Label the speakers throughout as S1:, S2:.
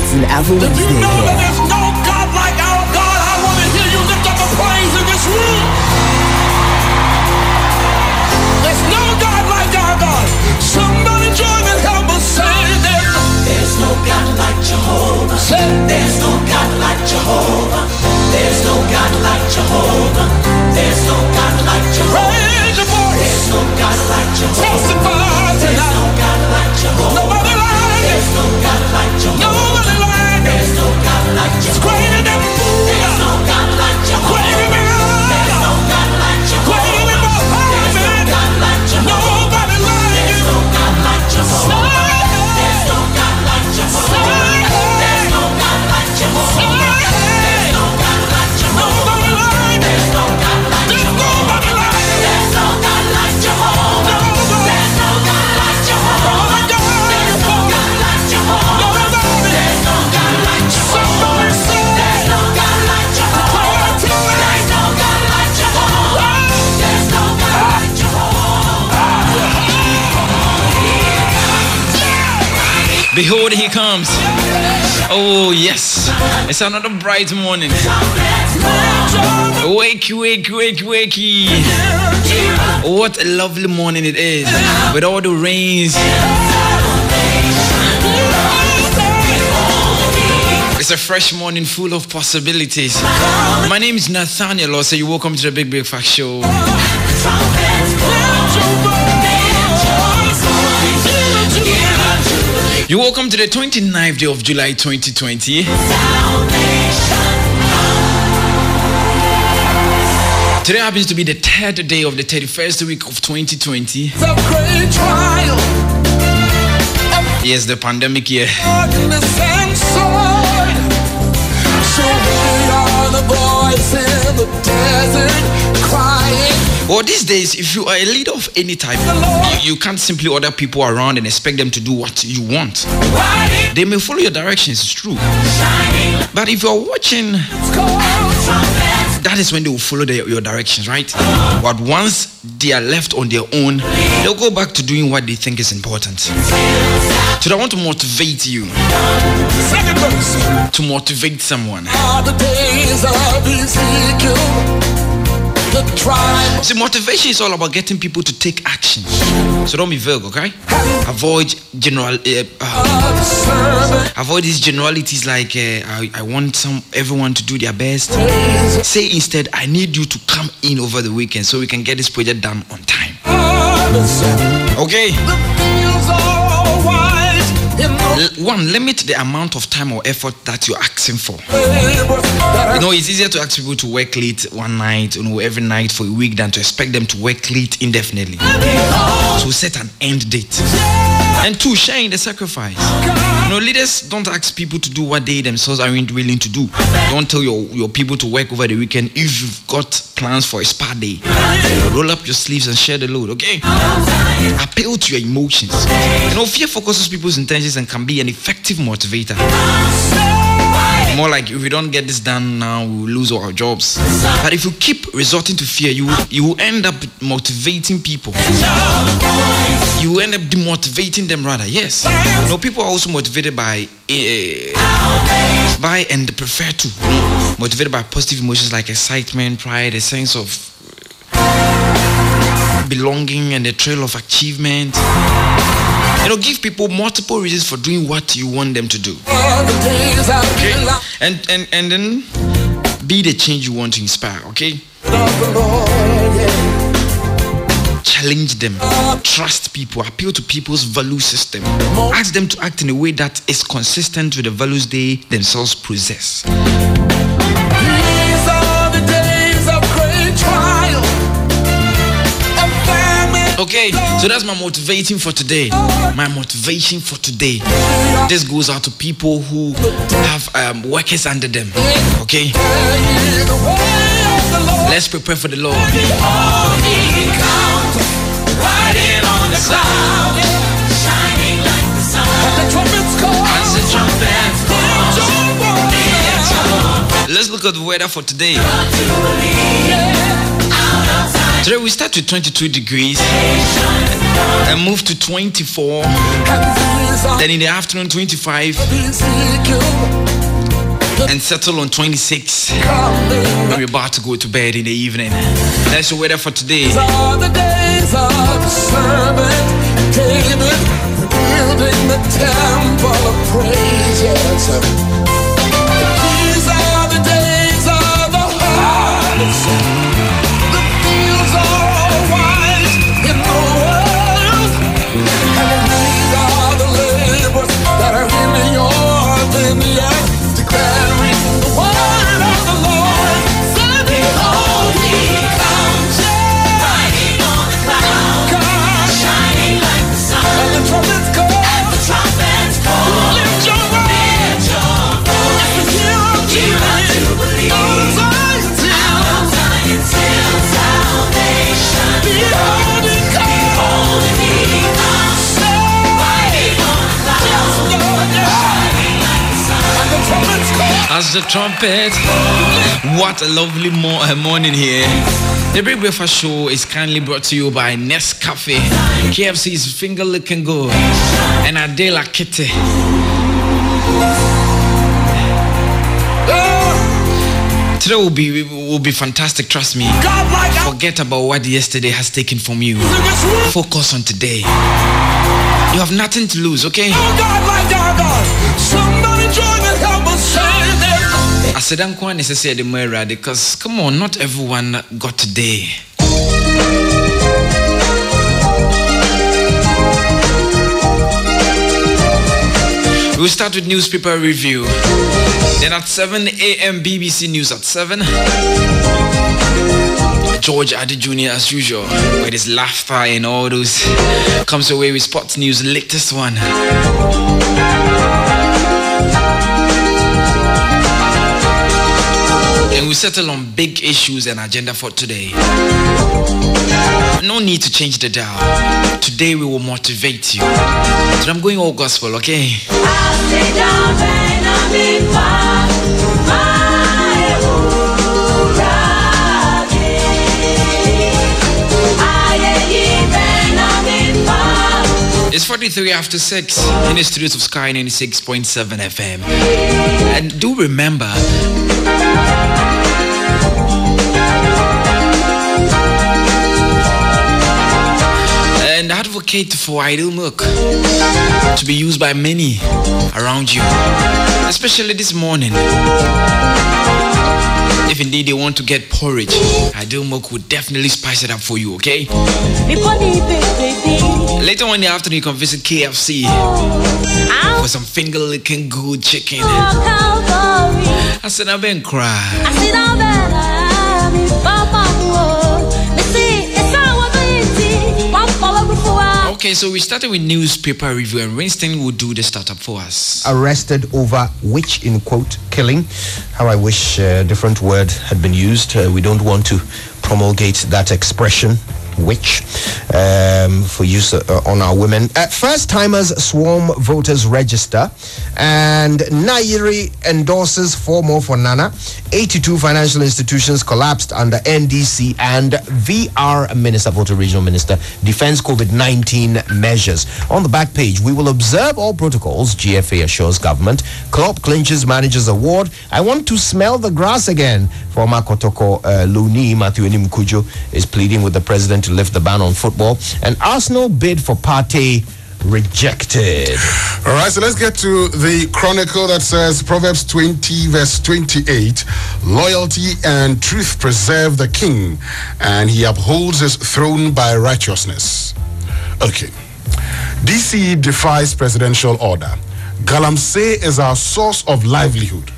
S1: It's an Alpha Wednesday
S2: you know that there's no God like our God, I want to hear you lift up a praise in this room. There's no God like our God. Somebody join and help us say there's
S3: There's no God like Jehovah.
S2: Say,
S3: There's no God like Jehovah. There's no God like Jehovah. There's no God like Jehovah.
S2: raise your voice.
S3: There's no God like Jehovah.
S4: Behold, he comes. Oh, yes. It's another bright morning. Wake, wake, wake, wakey. What a lovely morning it is. With all the rains. It's a fresh morning full of possibilities. My name is Nathaniel Also. you're welcome to the Big Breakfast Show. You're welcome to the 29th day of July 2020. Today happens to be the third day of the 31st week of 2020.
S2: It's great trial.
S4: Yes, the pandemic year. Well, these days, if you are a leader of any type, you, can't simply order people around and expect them to do what you want. They may follow your directions, it's true. But if you're watching, that is when they will follow the, your directions, right? But once they are left on their own, they'll go back to doing what they think is important. So I want to motivate you to motivate someone. See, motivation is all about getting people to take action. So don't be vague, okay? Avoid general, uh, uh,
S2: of the servant.
S4: avoid these generalities like uh, I, I want some everyone to do their best. Say instead, I need you to come in over the weekend so we can get this project done on time. Okay. One, limit the amount of time or effort that you're asking for. You know, it's easier to ask people to work late one night, you know, every night for a week than to expect them to work late indefinitely. So set an end date. And two, share in the sacrifice. You know, leaders don't ask people to do what they themselves aren't willing to do. Don't tell your, your people to work over the weekend if you've got plans for a spa day. Roll up your sleeves and share the load, okay? Appeal to your emotions. You know, fear focuses people's intentions and can be an effective motivator. More like if we don't get this done now, we will lose all our jobs. But if you keep resorting to fear, you you will end up motivating people. You will end up demotivating them rather. Yes. No, people are also motivated by uh, by and prefer to motivated by positive emotions like excitement, pride, a sense of belonging, and a trail of achievement. You know, give people multiple reasons for doing what you want them to do.
S2: Eli-
S4: and and and then be the change you want to inspire okay? Challenge them. Trust people. Appeal to people's value system. Ask them to act in a way that is consistent with the values they themselves possess okay so that's my motivating for today. My motivation for today. This goes out to people who have um, workers under them. Okay? Let's prepare for the lord. Let's look at the weather for today Today we start with 22 degrees and move to 24
S2: And these days of
S4: Then in the afternoon, 25, and settle on 26.
S2: coming.
S4: We're about to go to bed in the evening. That's the weather for today. As the trumpet. What a lovely mo- uh, morning here. The Big Breakfast Show is kindly brought to you by Nescafe, KFC's finger looking good, and Adela Kitty.
S2: Oh,
S4: Today will be will be fantastic. Trust me. Forget about what yesterday has taken from you. Focus on today. You have nothing to lose, okay?
S2: Oh,
S4: aseda nko a na ɛsɛ sɛ yɛde because come on not everyone got today We'll start with newspaper review. Then at 7 a.m. BBC News at 7. George Addy Jr. as usual with his laughter and all those comes away with sports news latest one. And we settle on big issues and agenda for today. No need to change the dial. Today we will motivate you. So I'm going all gospel, okay? It's 43 after 6 in the studios of Sky 96.7 FM. And do remember, and advocate for ideal milk to be used by many around you, especially this morning. If indeed they want to get porridge, ideal milk will definitely spice it up for you, okay? Later on in the afternoon, you can visit KFC for some finger licking good chicken. I said, I've been cry. Okay, so we started with newspaper review, and Winston will do the startup for us.
S1: arrested over which in quote killing. How i wish a different word had been used. Uh, we don't want to promulgate that expression which um, for use uh, on our women. Uh, first timers swarm voters register and Nayiri endorses four more for nana. 82 financial institutions collapsed under ndc and vr minister voter regional minister defends covid-19 measures. On the back page we will observe all protocols gfa assures government. Club clinches managers award. I want to smell the grass again former kotoko uh, luni matthew Enim kujo is pleading with the president to lift the ban on football and arsenal bid for Partey rejected
S5: All right, so let's get to the chronicle that says Proverbs 20, verse 28 Loyalty and truth preserve the king, and he upholds his throne by righteousness. Okay. DC defies presidential order. Galamsey is our source of livelihood.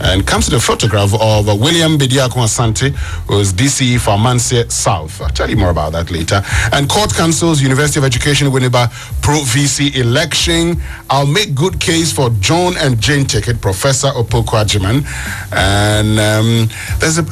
S5: And comes to the photograph of uh, William Bediako Asante, who's DCE for Manse South. I'll tell you more about that later. And court cancels University of Education Winneba Pro VC election. I'll make good case for John and Jane ticket, Professor Opoku-Agyemang. And um, there's a